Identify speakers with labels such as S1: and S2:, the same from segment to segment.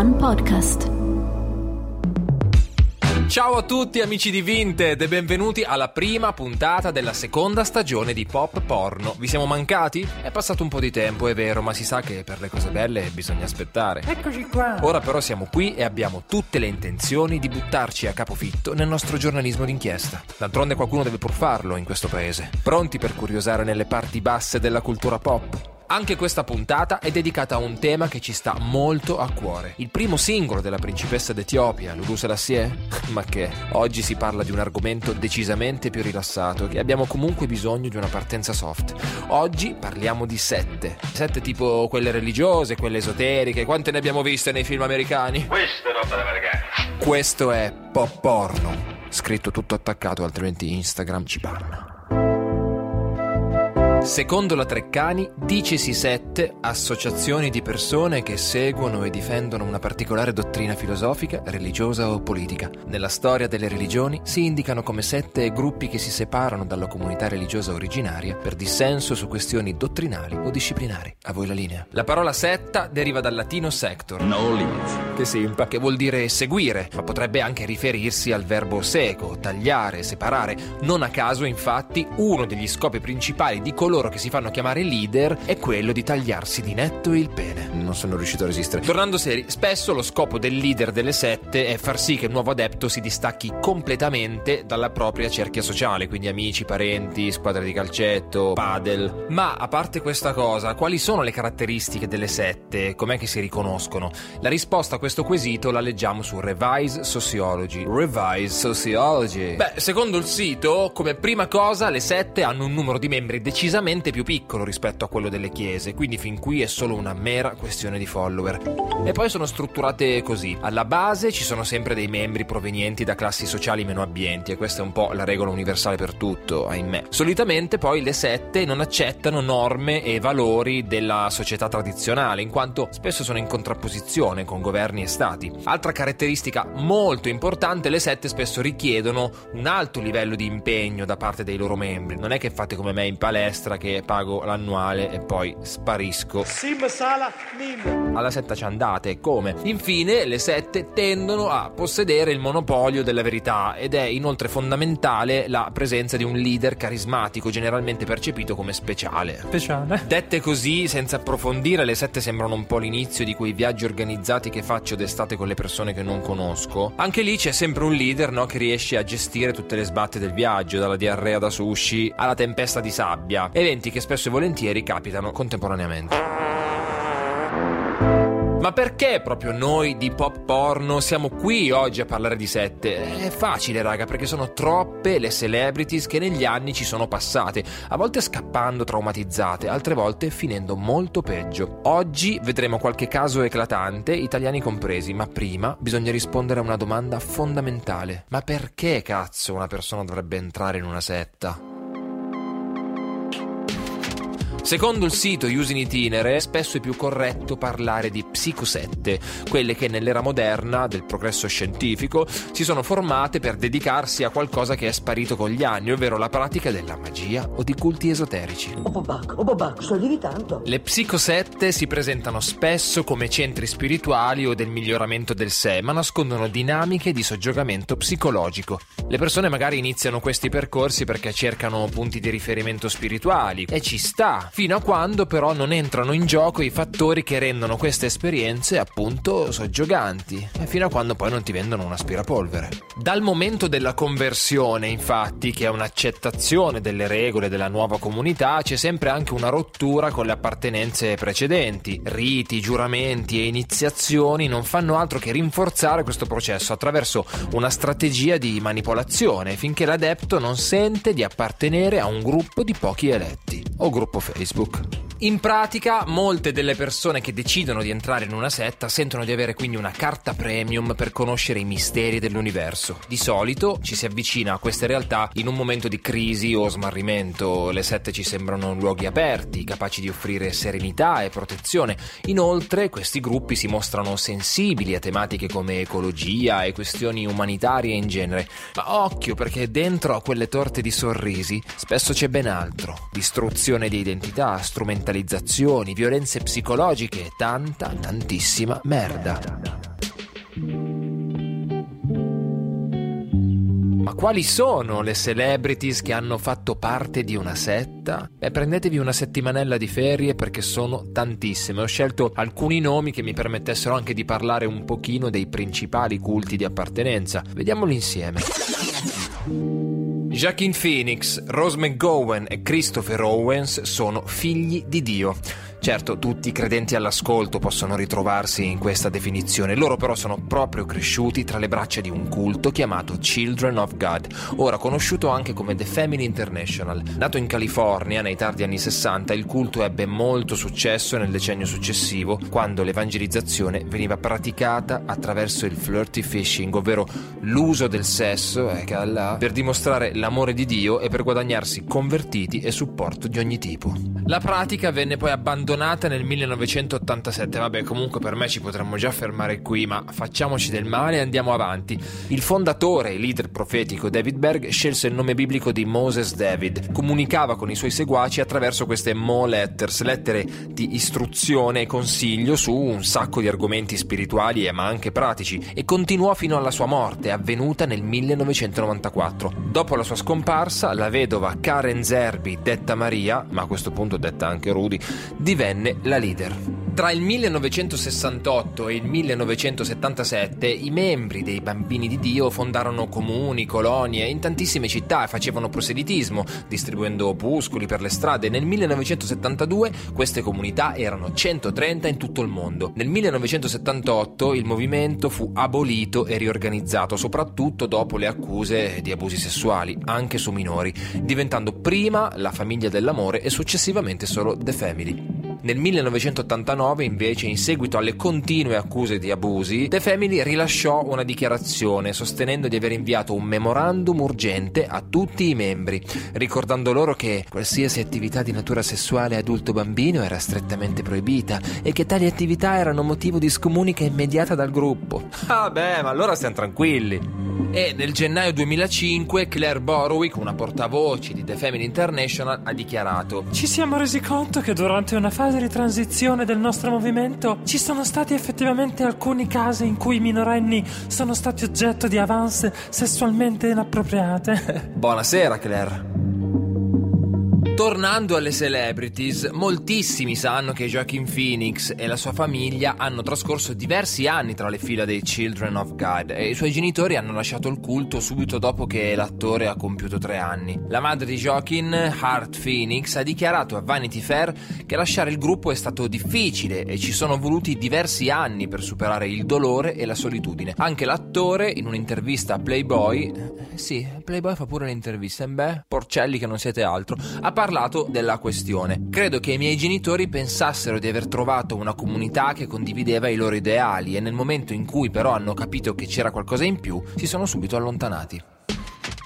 S1: One Podcast.
S2: Ciao a tutti amici di Vinted e benvenuti alla prima puntata della seconda stagione di Pop Porno. Vi siamo mancati? È passato un po' di tempo, è vero, ma si sa che per le cose belle bisogna aspettare.
S3: Eccoci qua.
S2: Ora però siamo qui e abbiamo tutte le intenzioni di buttarci a capofitto nel nostro giornalismo d'inchiesta. D'altronde qualcuno deve pur farlo in questo paese. Pronti per curiosare nelle parti basse della cultura pop? Anche questa puntata è dedicata a un tema che ci sta molto a cuore. Il primo singolo della principessa d'Etiopia, Lulu Selassie? Ma che? Oggi si parla di un argomento decisamente più rilassato che abbiamo comunque bisogno di una partenza soft. Oggi parliamo di sette. Sette tipo quelle religiose, quelle esoteriche, quante ne abbiamo viste nei film americani?
S4: Questo è roba da americani.
S2: Questo è pop porno. Scritto tutto attaccato, altrimenti Instagram ci parla. Secondo la Treccani, dicesi sette associazioni di persone che seguono e difendono una particolare dottrina filosofica, religiosa o politica. Nella storia delle religioni si indicano come sette gruppi che si separano dalla comunità religiosa originaria per dissenso su questioni dottrinali o disciplinari. A voi la linea. La parola setta deriva dal latino sector.
S4: No limits.
S2: Che simpa, che vuol dire seguire, ma potrebbe anche riferirsi al verbo seco, tagliare, separare. Non a caso, infatti, uno degli scopi principali di coloro che si fanno chiamare leader è quello di tagliarsi di netto il pene. Non sono riuscito a resistere. Tornando seri, spesso lo scopo del leader delle sette è far sì che il nuovo adepto si distacchi completamente dalla propria cerchia sociale, quindi amici, parenti, squadre di calcetto, padel. Ma a parte questa cosa, quali sono le caratteristiche delle sette? Com'è che si riconoscono? La risposta a questo quesito la leggiamo su Revise Sociology. Revise Sociology. Beh, secondo il sito, come prima cosa, le sette hanno un numero di membri decisamente più piccolo rispetto a quello delle chiese, quindi fin qui è solo una mera questione di follower. E poi sono strutturate così. Alla base ci sono sempre dei membri provenienti da classi sociali meno abbienti e questa è un po' la regola universale per tutto, ahimè. Solitamente poi le sette non accettano norme e valori della società tradizionale, in quanto spesso sono in contrapposizione con governi e stati. Altra caratteristica molto importante, le sette spesso richiedono un alto livello di impegno da parte dei loro membri. Non è che fate come me in palestra che pago l'annuale e poi sparisco.
S3: Sim Sala Nim.
S2: Alla setta ci andate, come? Infine, le sette tendono a possedere il monopolio della verità ed è inoltre fondamentale la presenza di un leader carismatico, generalmente percepito come speciale.
S3: Speciale.
S2: Dette così, senza approfondire, le sette sembrano un po' l'inizio di quei viaggi organizzati che faccio d'estate con le persone che non conosco. Anche lì c'è sempre un leader, no, che riesce a gestire tutte le sbatte del viaggio, dalla diarrea da sushi alla tempesta di sabbia, eventi che spesso e volentieri capitano contemporaneamente. Ma perché proprio noi di pop porno siamo qui oggi a parlare di sette? È facile, raga, perché sono troppe le celebrities che negli anni ci sono passate, a volte scappando traumatizzate, altre volte finendo molto peggio. Oggi vedremo qualche caso eclatante, italiani compresi, ma prima bisogna rispondere a una domanda fondamentale. Ma perché cazzo una persona dovrebbe entrare in una setta? Secondo il sito Use in Itinere, spesso è più corretto parlare di psicosette, quelle che nell'era moderna del progresso scientifico si sono formate per dedicarsi a qualcosa che è sparito con gli anni, ovvero la pratica della magia o di culti esoterici.
S5: Oh babacco, oh babacco, sto lievitando.
S2: Le psicosette si presentano spesso come centri spirituali o del miglioramento del sé, ma nascondono dinamiche di soggiogamento psicologico. Le persone magari iniziano questi percorsi perché cercano punti di riferimento spirituali e ci sta, fino a quando però non entrano in gioco i fattori che rendono queste esperienze appunto soggioganti e fino a quando poi non ti vendono un aspirapolvere. Dal momento della conversione, infatti, che è un'accettazione delle regole della nuova comunità, c'è sempre anche una rottura con le appartenenze precedenti. Riti, giuramenti e iniziazioni non fanno altro che rinforzare questo processo attraverso una strategia di manipolazione finché l'adepto non sente di appartenere a un gruppo di pochi eletti o gruppo Facebook. In pratica, molte delle persone che decidono di entrare in una setta sentono di avere quindi una carta premium per conoscere i misteri dell'universo. Di solito ci si avvicina a queste realtà in un momento di crisi o smarrimento. Le sette ci sembrano luoghi aperti, capaci di offrire serenità e protezione. Inoltre, questi gruppi si mostrano sensibili a tematiche come ecologia e questioni umanitarie in genere. Ma occhio perché dentro a quelle torte di sorrisi spesso c'è ben altro. Distruzione di identità, strumentalizzazione strumentalizzazioni, violenze psicologiche e tanta, tantissima merda. Ma quali sono le celebrities che hanno fatto parte di una setta? Beh, prendetevi una settimanella di ferie perché sono tantissime. Ho scelto alcuni nomi che mi permettessero anche di parlare un pochino dei principali culti di appartenenza. Vediamoli insieme. Joaquin Phoenix, Rose McGowan e Christopher Owens sono figli di Dio. Certo, tutti i credenti all'ascolto possono ritrovarsi in questa definizione, loro però sono proprio cresciuti tra le braccia di un culto chiamato Children of God, ora conosciuto anche come The Family International. Nato in California nei tardi anni 60, il culto ebbe molto successo nel decennio successivo, quando l'evangelizzazione veniva praticata attraverso il flirty fishing, ovvero l'uso del sesso eh, per dimostrare l'amore di Dio e per guadagnarsi convertiti e supporto di ogni tipo. La pratica venne poi abbandonata abbandonata nel 1987. Vabbè, comunque per me ci potremmo già fermare qui, ma facciamoci del male e andiamo avanti. Il fondatore e leader profetico David Berg scelse il nome biblico di Moses David. Comunicava con i suoi seguaci attraverso queste Mo Letters, lettere di istruzione e consiglio su un sacco di argomenti spirituali ma anche pratici e continuò fino alla sua morte, avvenuta nel 1994. Dopo la sua scomparsa, la vedova Karen Zerbi, detta Maria, ma a questo punto detta anche Rudy, divenne divenne la leader. Tra il 1968 e il 1977 i membri dei Bambini di Dio fondarono comuni, colonie in tantissime città e facevano proselitismo, distribuendo opuscoli per le strade. Nel 1972 queste comunità erano 130 in tutto il mondo. Nel 1978 il movimento fu abolito e riorganizzato, soprattutto dopo le accuse di abusi sessuali, anche su minori, diventando prima la famiglia dell'amore e successivamente solo The Family. Nel 1989, invece, in seguito alle continue accuse di abusi, The Family rilasciò una dichiarazione sostenendo di aver inviato un memorandum urgente a tutti i membri, ricordando loro che qualsiasi attività di natura sessuale adulto-bambino era strettamente proibita e che tali attività erano motivo di scomunica immediata dal gruppo. Ah beh, ma allora stiamo tranquilli. E nel gennaio 2005 Claire Borowick, una portavoce di The Family International, ha dichiarato
S4: Ci siamo resi conto che durante una fase di transizione del nostro movimento ci sono stati effettivamente alcuni casi in cui i minorenni sono stati oggetto di avance sessualmente inappropriate.
S2: Buonasera Claire. Tornando alle celebrities, moltissimi sanno che Joaquin Phoenix e la sua famiglia hanno trascorso diversi anni tra le fila dei Children of God e i suoi genitori hanno lasciato il culto subito dopo che l'attore ha compiuto tre anni. La madre di Joaquin, Hart Phoenix, ha dichiarato a Vanity Fair che lasciare il gruppo è stato difficile e ci sono voluti diversi anni per superare il dolore e la solitudine. Anche l'attore, in un'intervista a Playboy, eh, sì, Playboy fa pure l'intervista, beh, porcelli che non siete altro, ha parlato parlato della questione. Credo che i miei genitori pensassero di aver trovato una comunità che condivideva i loro ideali e nel momento in cui però hanno capito che c'era qualcosa in più, si sono subito allontanati.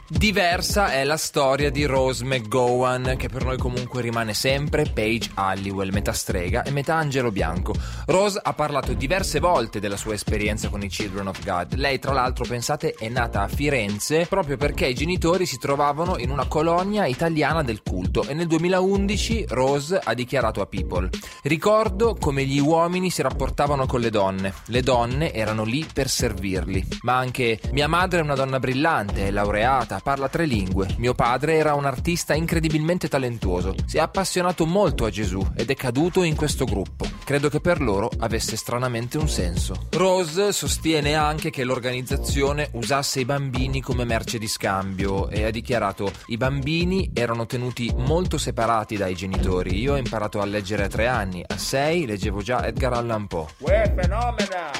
S2: Diversa è la storia di Rose McGowan, che per noi comunque rimane sempre Paige Halliwell, metà strega e metà angelo bianco. Rose ha parlato diverse volte della sua esperienza con i Children of God. Lei, tra l'altro, pensate, è nata a Firenze proprio perché i genitori si trovavano in una colonia italiana del culto e nel 2011 Rose ha dichiarato a People: Ricordo come gli uomini si rapportavano con le donne. Le donne erano lì per servirli. Ma anche mia madre è una donna brillante, è laureata, parla tre lingue. Mio padre era un artista incredibilmente talentuoso. Si è appassionato molto a Gesù ed è caduto in questo gruppo. Credo che per loro avesse stranamente un senso. Rose sostiene anche che l'organizzazione usasse i bambini come merce di scambio e ha dichiarato i bambini erano tenuti molto separati dai genitori. Io ho imparato a leggere a tre anni, a sei leggevo già Edgar Allan Poe.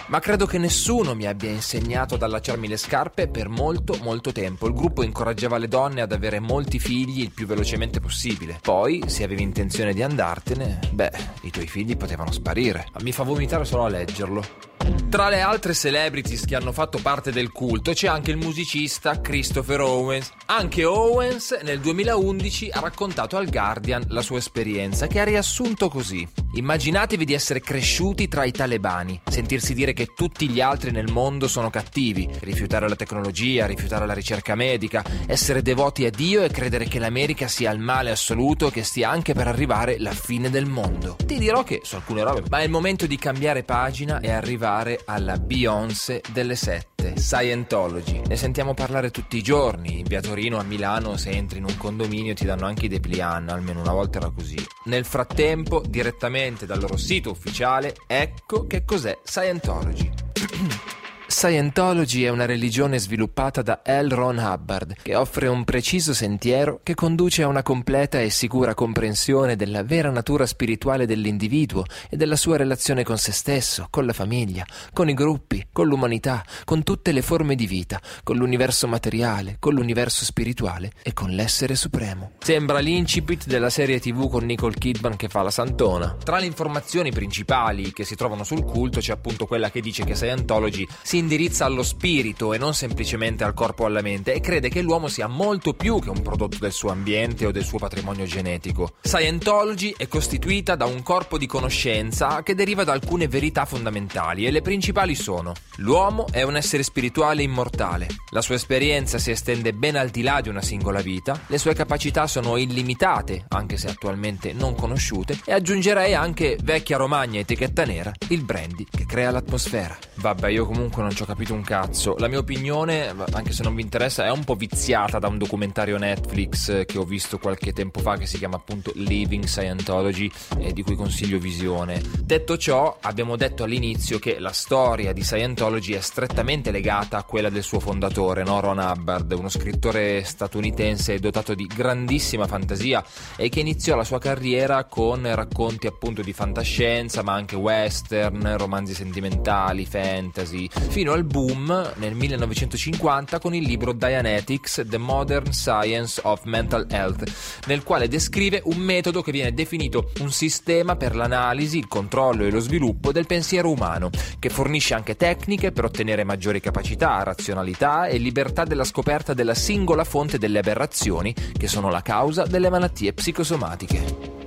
S2: Ma credo che nessuno mi abbia insegnato ad allacciarmi le scarpe per molto molto tempo. Il gruppo incoraggiava le donne ad avere molti figli il più velocemente possibile. Poi, se avevi intenzione di andartene, beh, i tuoi figli potevano sparire. Mi fa vomitare solo a leggerlo. Tra le altre celebrities che hanno fatto parte del culto c'è anche il musicista Christopher Owens. Anche Owens nel 2011 ha raccontato al Guardian la sua esperienza che ha riassunto così. Immaginatevi di essere cresciuti tra i talebani, sentirsi dire che tutti gli altri nel mondo sono cattivi, rifiutare la tecnologia, rifiutare la ricerca medica, essere devoti a Dio e credere che l'America sia il male assoluto che stia anche per arrivare la fine del mondo. Ti dirò che su alcune robe, ma è il momento di cambiare pagina e arrivare alla Beyoncé delle sette, Scientology. Ne sentiamo parlare tutti i giorni. In via Torino, a Milano, se entri in un condominio ti danno anche i depliant, almeno una volta era così. Nel frattempo, direttamente dal loro sito ufficiale, ecco che cos'è Scientology. Scientology è una religione sviluppata da L. Ron Hubbard che offre un preciso sentiero che conduce a una completa e sicura comprensione della vera natura spirituale dell'individuo e della sua relazione con se stesso, con la famiglia, con i gruppi, con l'umanità, con tutte le forme di vita, con l'universo materiale, con l'universo spirituale e con l'essere supremo. Sembra l'incipit della serie tv con Nicole Kidman che fa la santona. Tra le informazioni principali che si trovano sul culto c'è appunto quella che dice che Scientology si indirizza allo spirito e non semplicemente al corpo o alla mente e crede che l'uomo sia molto più che un prodotto del suo ambiente o del suo patrimonio genetico. Scientology è costituita da un corpo di conoscenza che deriva da alcune verità fondamentali e le principali sono l'uomo è un essere spirituale immortale, la sua esperienza si estende ben al di là di una singola vita, le sue capacità sono illimitate, anche se attualmente non conosciute, e aggiungerei anche vecchia romagna etichetta nera, il brandy che crea l'atmosfera. Vabbè, io comunque non ci ho capito un cazzo. La mia opinione, anche se non vi interessa, è un po' viziata da un documentario Netflix che ho visto qualche tempo fa che si chiama appunto Living Scientology e di cui consiglio visione. Detto ciò, abbiamo detto all'inizio che la storia di Scientology è strettamente legata a quella del suo fondatore, no? Ron Hubbard, uno scrittore statunitense dotato di grandissima fantasia e che iniziò la sua carriera con racconti appunto di fantascienza, ma anche western, romanzi sentimentali, fantasy, fino al boom nel 1950 con il libro Dianetics, The Modern Science of Mental Health, nel quale descrive un metodo che viene definito un sistema per l'analisi, il controllo e lo sviluppo del pensiero umano, che fornisce anche tecniche per ottenere maggiori capacità, razionalità e libertà della scoperta della singola fonte delle aberrazioni che sono la causa delle malattie psicosomatiche.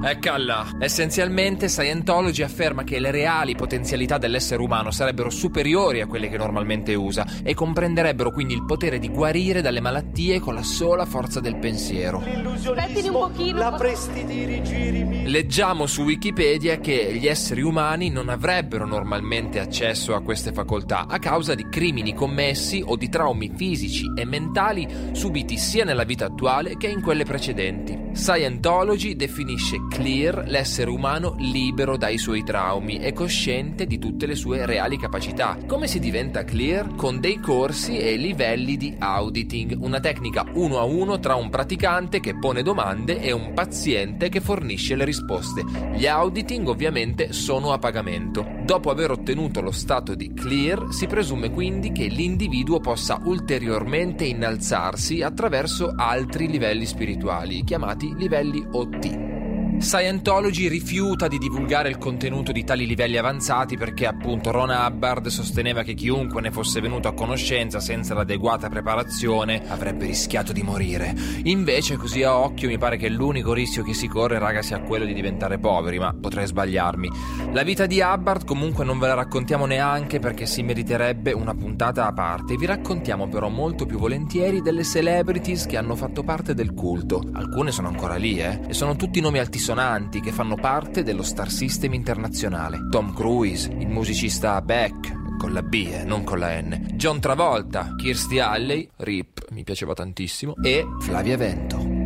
S2: Eccola! Essenzialmente Scientology afferma che le reali potenzialità dell'essere umano sarebbero superiori a quelle che normalmente usa e comprenderebbero quindi il potere di guarire dalle malattie con la sola forza del pensiero.
S3: Aspettini un pochino. La prestidirigirimi.
S2: Leggiamo su Wikipedia che gli esseri umani non avrebbero normalmente accesso a queste facoltà a causa di crimini commessi o di traumi fisici e mentali subiti sia nella vita attuale che in quelle precedenti. Scientology definisce clear l'essere umano libero dai suoi traumi e cosciente di tutte le sue reali capacità. Come si diventa clear? Con dei corsi e livelli di auditing, una tecnica uno a uno tra un praticante che pone domande e un paziente che fornisce le risposte. Gli auditing ovviamente sono a pagamento. Dopo aver ottenuto lo stato di clear, si presume quindi che l'individuo possa ulteriormente innalzarsi attraverso altri livelli spirituali, chiamati livelli OT. Scientology rifiuta di divulgare il contenuto di tali livelli avanzati perché appunto Ron Hubbard sosteneva che chiunque ne fosse venuto a conoscenza senza l'adeguata preparazione avrebbe rischiato di morire. Invece così a occhio mi pare che l'unico rischio che si corre raga sia quello di diventare poveri, ma potrei sbagliarmi. La vita di Hubbard comunque non ve la raccontiamo neanche perché si meriterebbe una puntata a parte. Vi raccontiamo però molto più volentieri delle celebrities che hanno fatto parte del culto. Alcune sono ancora lì, eh, e sono tutti nomi altisonanti che fanno parte dello Star System internazionale. Tom Cruise, il musicista Beck, con la B, eh, non con la N. John Travolta, Kirstie Alley, Rip, mi piaceva tantissimo, e Flavia Vento.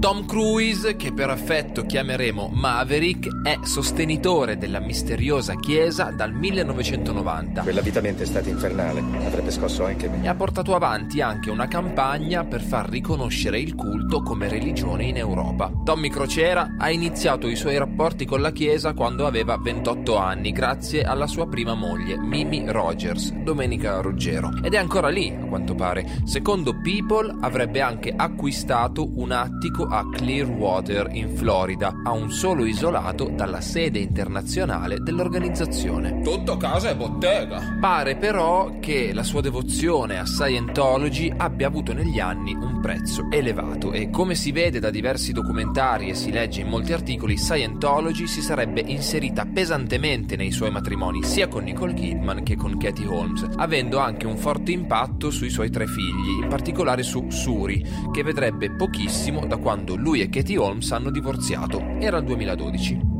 S2: Tom Cruise, che per affetto chiameremo Maverick, è sostenitore della misteriosa chiesa dal 1990.
S6: Quella vita mente è stata infernale, avrebbe scosso anche me.
S2: E ha portato avanti anche una campagna per far riconoscere il culto come religione in Europa. Tommy Crociera ha iniziato i suoi rapporti con la chiesa quando aveva 28 anni, grazie alla sua prima moglie, Mimi Rogers, Domenica Ruggero. Ed è ancora lì, a quanto pare. Secondo People avrebbe anche acquistato un attico a Clearwater in Florida, a un solo isolato dalla sede internazionale dell'organizzazione. Tutto casa e bottega. Pare però che la sua devozione a Scientology abbia avuto negli anni un prezzo elevato e come si vede da diversi documentari e si legge in molti articoli, Scientology si sarebbe inserita pesantemente nei suoi matrimoni sia con Nicole Kidman che con Katie Holmes, avendo anche un forte impatto sui suoi tre figli, in particolare su Suri, che vedrebbe pochissimo da quando quando lui e Katie Holmes hanno divorziato. Era il 2012.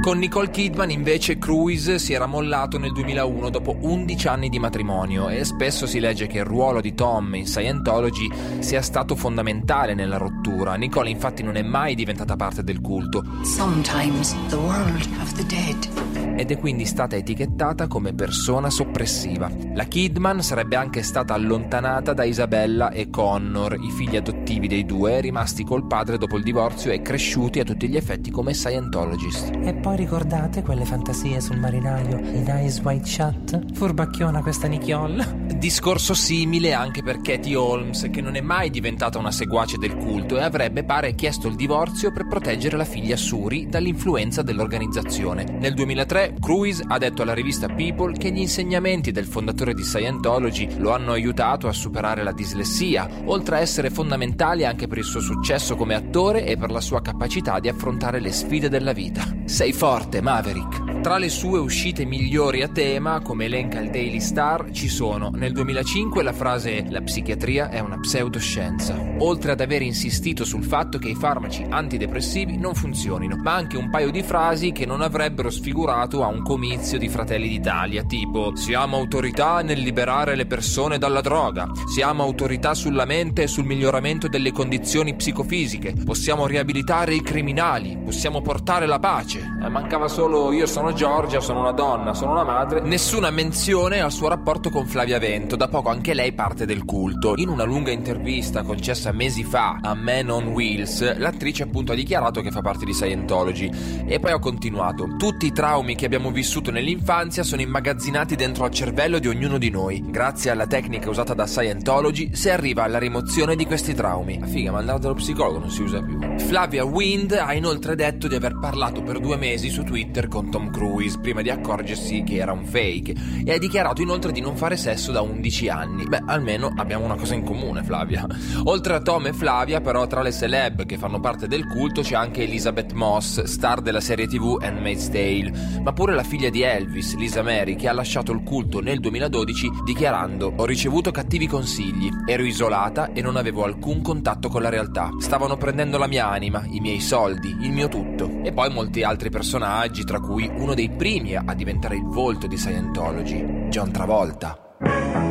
S2: Con Nicole Kidman invece Cruise si era mollato nel 2001 dopo 11 anni di matrimonio e spesso si legge che il ruolo di Tom in Scientology sia stato fondamentale nella rottura. Nicole infatti non è mai diventata parte del culto. Sometimes the world of the dead ed è quindi stata etichettata come persona soppressiva. La Kidman sarebbe anche stata allontanata da Isabella e Connor, i figli adottivi dei due, rimasti col padre dopo il divorzio e cresciuti a tutti gli effetti come Scientologist.
S4: E poi ricordate quelle fantasie sul marinaio in Eyes White Shut? Furbacchiona questa Nicole.
S2: Discorso simile anche per Katie Holmes, che non è mai diventata una seguace del culto e avrebbe pare chiesto il divorzio per proteggere la figlia Suri dall'influenza dell'organizzazione. Nel 2003 Cruise ha detto alla rivista People che gli insegnamenti del fondatore di Scientology lo hanno aiutato a superare la dislessia, oltre a essere fondamentali anche per il suo successo come attore e per la sua capacità di affrontare le sfide della vita. Sei forte, Maverick! Tra le sue uscite migliori a tema, come elenca il Daily Star, ci sono nel 2005 la frase La psichiatria è una pseudoscienza, oltre ad aver insistito sul fatto che i farmaci antidepressivi non funzionino, ma anche un paio di frasi che non avrebbero sfigurato a un comizio di Fratelli d'Italia, tipo siamo autorità nel liberare le persone dalla droga, siamo autorità sulla mente e sul miglioramento delle condizioni psicofisiche, possiamo riabilitare i criminali, possiamo portare la pace. Eh, mancava solo io sono Giorgia, sono una donna, sono una madre. Nessuna menzione al suo rapporto con Flavia Vento, da poco anche lei parte del culto. In una lunga intervista concessa mesi fa a Man on Wheels, l'attrice appunto ha dichiarato che fa parte di Scientology e poi ha continuato. Tutti i traumi che abbiamo vissuto nell'infanzia sono immagazzinati dentro al cervello di ognuno di noi. Grazie alla tecnica usata da Scientology si arriva alla rimozione di questi traumi. Figa, ma andare dallo psicologo non si usa più. Flavia Wind ha inoltre detto di aver parlato per due mesi su Twitter con Tom Cruise prima di accorgersi che era un fake e ha dichiarato inoltre di non fare sesso da 11 anni. Beh, almeno abbiamo una cosa in comune, Flavia. Oltre a Tom e Flavia, però, tra le celeb che fanno parte del culto c'è anche Elizabeth Moss, star della serie TV Handmaid's Tale, ma pure la figlia di Elvis, Lisa Mary, che ha lasciato il culto nel 2012 dichiarando: Ho ricevuto cattivi consigli, ero isolata e non avevo alcun contatto con la realtà. Stavano prendendo la mia anima, i miei soldi, il mio tutto. E poi molti altri personaggi, tra cui uno dei primi a diventare il volto di Scientology, John Travolta.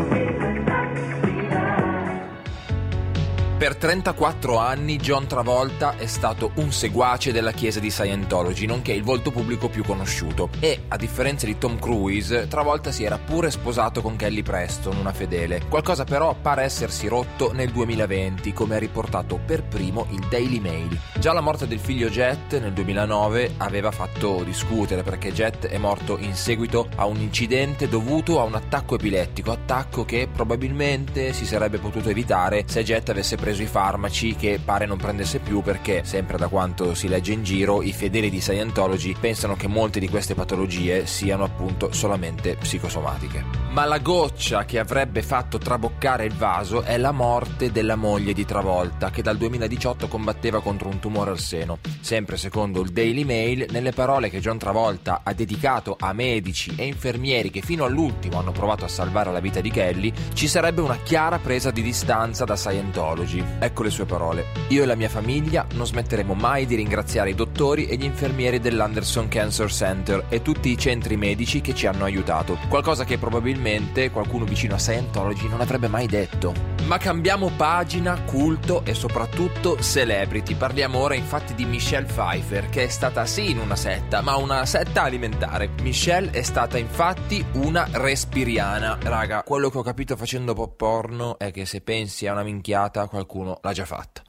S2: Per 34 anni John Travolta è stato un seguace della chiesa di Scientology, nonché il volto pubblico più conosciuto. E, a differenza di Tom Cruise, Travolta si era pure sposato con Kelly Preston, una fedele. Qualcosa però pare essersi rotto nel 2020, come ha riportato per primo il Daily Mail. Già la morte del figlio Jet nel 2009 aveva fatto discutere perché Jet è morto in seguito a un incidente dovuto a un attacco epilettico, attacco che probabilmente si sarebbe potuto evitare se Jet avesse preso preso i farmaci che pare non prendesse più perché, sempre da quanto si legge in giro, i fedeli di Scientology pensano che molte di queste patologie siano appunto solamente psicosomatiche. Ma la goccia che avrebbe fatto traboccare il vaso è la morte della moglie di Travolta, che dal 2018 combatteva contro un tumore al seno. Sempre secondo il Daily Mail, nelle parole che John Travolta ha dedicato a medici e infermieri che fino all'ultimo hanno provato a salvare la vita di Kelly, ci sarebbe una chiara presa di distanza da Scientology. Ecco le sue parole. Io e la mia famiglia non smetteremo mai di ringraziare i dottori e gli infermieri dell'Anderson Cancer Center e tutti i centri medici che ci hanno aiutato. Qualcosa che probabilmente qualcuno vicino a Scientology non avrebbe mai detto. Ma cambiamo pagina, culto e soprattutto celebrity. Parliamo ora infatti di Michelle Pfeiffer, che è stata sì in una setta, ma una setta alimentare. Michelle è stata infatti una respiriana. Raga, quello che ho capito facendo pop porno è che se pensi a una minchiata qualcuno l'ha già fatta.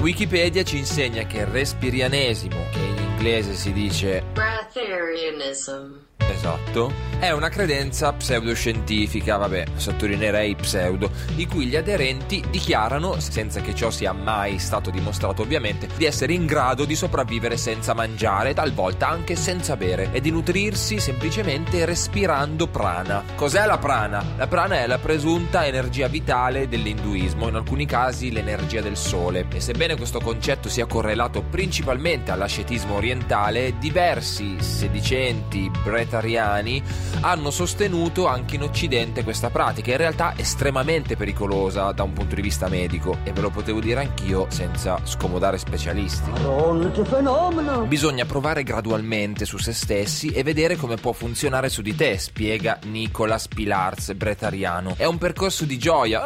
S2: Wikipedia ci insegna che il respirianesimo, che in inglese si dice
S7: Breatharianism.
S2: Esatto, è una credenza pseudoscientifica, vabbè, sottolineerei pseudo, di cui gli aderenti dichiarano, senza che ciò sia mai stato dimostrato ovviamente, di essere in grado di sopravvivere senza mangiare, talvolta anche senza bere, e di nutrirsi semplicemente respirando prana. Cos'è la prana? La prana è la presunta energia vitale dell'induismo, in alcuni casi l'energia del sole, e sebbene questo concetto sia correlato principalmente all'ascetismo orientale, diversi sedicenti bretariani hanno sostenuto anche in Occidente questa pratica, in realtà estremamente pericolosa da un punto di vista medico e ve lo potevo dire anch'io senza scomodare specialisti.
S5: Che fenomeno!
S2: Bisogna provare gradualmente su se stessi e vedere come può funzionare su di te, spiega Nicolas Pilars, bretariano. È un percorso di gioia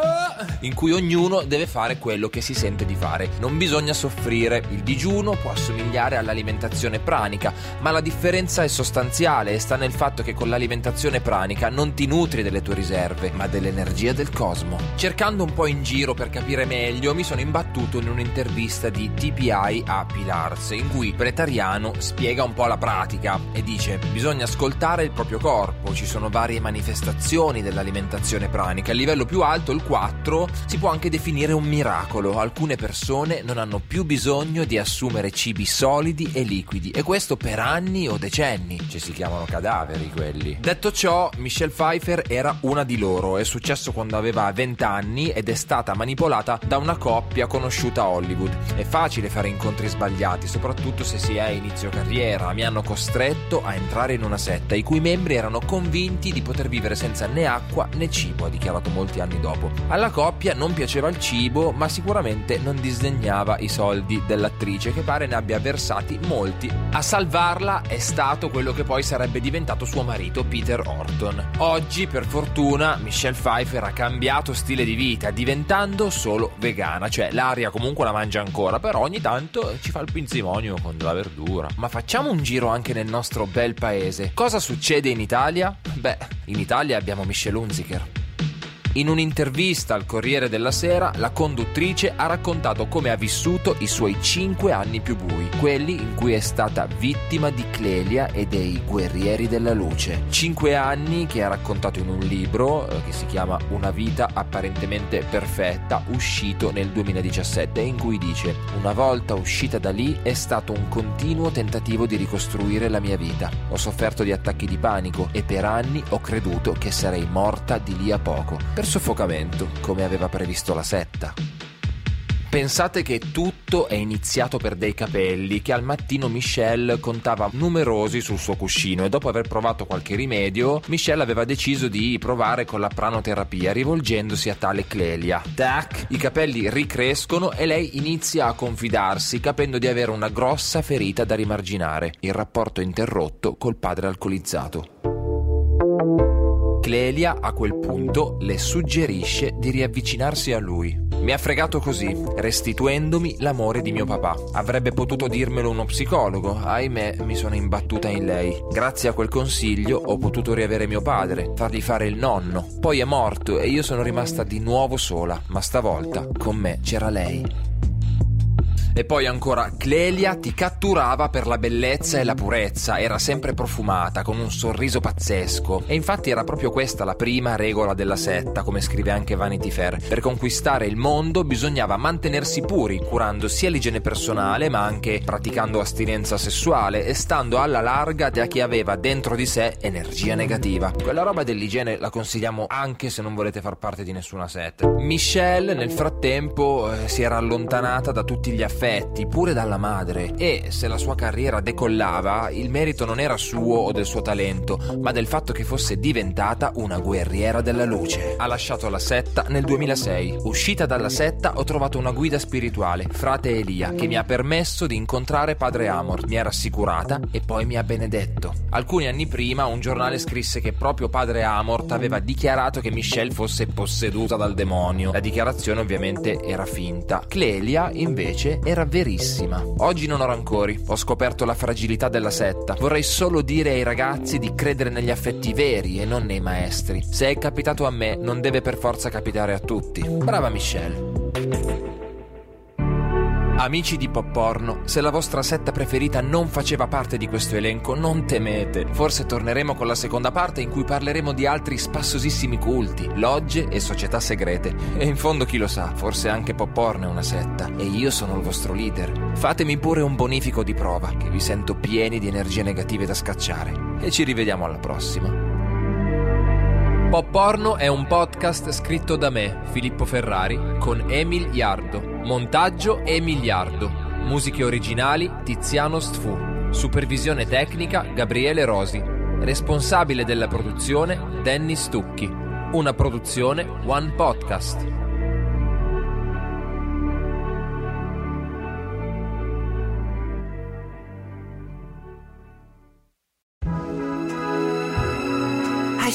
S2: in cui ognuno deve fare quello che si sente di fare. Non bisogna soffrire. Il digiuno può assomigliare all'alimentazione pranica, ma la differenza è sostanziale e sta nel fatto che con l'alimentazione pranica non ti nutri delle tue riserve, ma dell'energia del cosmo. Cercando un po' in giro per capire meglio, mi sono imbattuto in un'intervista di TPI a Pilars, in cui Pretariano spiega un po' la pratica e dice: Bisogna ascoltare il proprio corpo, ci sono varie manifestazioni dell'alimentazione pranica. A livello più alto, il 4, si può anche definire un miracolo. Alcune persone non hanno più bisogno di assumere cibi solidi e liquidi, e questo per anni o decenni. Ci si chiamano cadaveri quelli. Detto ciò, Michelle Pfeiffer era una di loro. È successo quando aveva 20 anni ed è stata manipolata da una coppia conosciuta a Hollywood. È facile fare incontri sbagliati, soprattutto se si è a inizio carriera. Mi hanno costretto a entrare in una setta i cui membri erano convinti di poter vivere senza né acqua né cibo, ha dichiarato molti anni dopo. Alla coppia non piaceva il cibo, ma sicuramente non disdegnava i soldi dell'attrice, che pare ne abbia versati molti. A salvarla è stato quello che poi sarebbe diventato suo marito Peter Orton. Oggi, per fortuna, Michelle Pfeiffer ha cambiato stile di vita, diventando solo vegana, cioè l'aria comunque la mangia ancora, però ogni tanto ci fa il pinzimonio con della verdura. Ma facciamo un giro anche nel nostro bel paese. Cosa succede in Italia? Beh, in Italia abbiamo Michelle Hunziker. In un'intervista al Corriere della Sera, la conduttrice ha raccontato come ha vissuto i suoi cinque anni più bui, quelli in cui è stata vittima di Clelia e dei Guerrieri della Luce. Cinque anni che ha raccontato in un libro eh, che si chiama Una vita apparentemente perfetta, uscito nel 2017, in cui dice: Una volta uscita da lì è stato un continuo tentativo di ricostruire la mia vita. Ho sofferto di attacchi di panico e per anni ho creduto che sarei morta di lì a poco. Per soffocamento, come aveva previsto la setta. Pensate che tutto è iniziato per dei capelli che al mattino Michelle contava numerosi sul suo cuscino e dopo aver provato qualche rimedio, Michelle aveva deciso di provare con la pranoterapia rivolgendosi a tale Clelia. Tac, i capelli ricrescono e lei inizia a confidarsi capendo di avere una grossa ferita da rimarginare, il rapporto interrotto col padre alcolizzato. Clelia a quel punto le suggerisce di riavvicinarsi a lui. Mi ha fregato così, restituendomi l'amore di mio papà. Avrebbe potuto dirmelo uno psicologo, ahimè mi sono imbattuta in lei. Grazie a quel consiglio ho potuto riavere mio padre, fargli fare il nonno. Poi è morto e io sono rimasta di nuovo sola, ma stavolta con me c'era lei. E poi ancora, Clelia ti catturava per la bellezza e la purezza, era sempre profumata, con un sorriso pazzesco. E infatti era proprio questa la prima regola della setta, come scrive anche Vanity Fair. Per conquistare il mondo bisognava mantenersi puri, curando sia l'igiene personale, ma anche praticando astinenza sessuale e stando alla larga da chi aveva dentro di sé energia negativa. Quella roba dell'igiene la consigliamo anche se non volete far parte di nessuna setta. Michelle, nel frattempo, eh, si era allontanata da tutti gli affetti affetti, pure dalla madre, e se la sua carriera decollava, il merito non era suo o del suo talento, ma del fatto che fosse diventata una guerriera della luce. Ha lasciato la setta nel 2006. Uscita dalla setta ho trovato una guida spirituale, frate Elia, che mi ha permesso di incontrare padre Amor, mi ha rassicurata e poi mi ha benedetto. Alcuni anni prima un giornale scrisse che proprio padre Amort aveva dichiarato che Michelle fosse posseduta dal demonio. La dichiarazione ovviamente era finta. Clelia invece era verissima. Oggi non ho rancori, ho scoperto la fragilità della setta. Vorrei solo dire ai ragazzi di credere negli affetti veri e non nei maestri. Se è capitato a me, non deve per forza capitare a tutti. Brava Michelle. Amici di Pop Porno, se la vostra setta preferita non faceva parte di questo elenco, non temete. Forse torneremo con la seconda parte in cui parleremo di altri spassosissimi culti, logge e società segrete. E in fondo chi lo sa, forse anche Pop Porno è una setta e io sono il vostro leader. Fatemi pure un bonifico di prova, che vi sento pieni di energie negative da scacciare. E ci rivediamo alla prossima. Pop Porno è un podcast scritto da me, Filippo Ferrari, con Emil Iardo. Montaggio Emiliardo. Musiche originali Tiziano Stfu. Supervisione tecnica Gabriele Rosi. Responsabile della produzione Danny Stucchi. Una produzione One Podcast.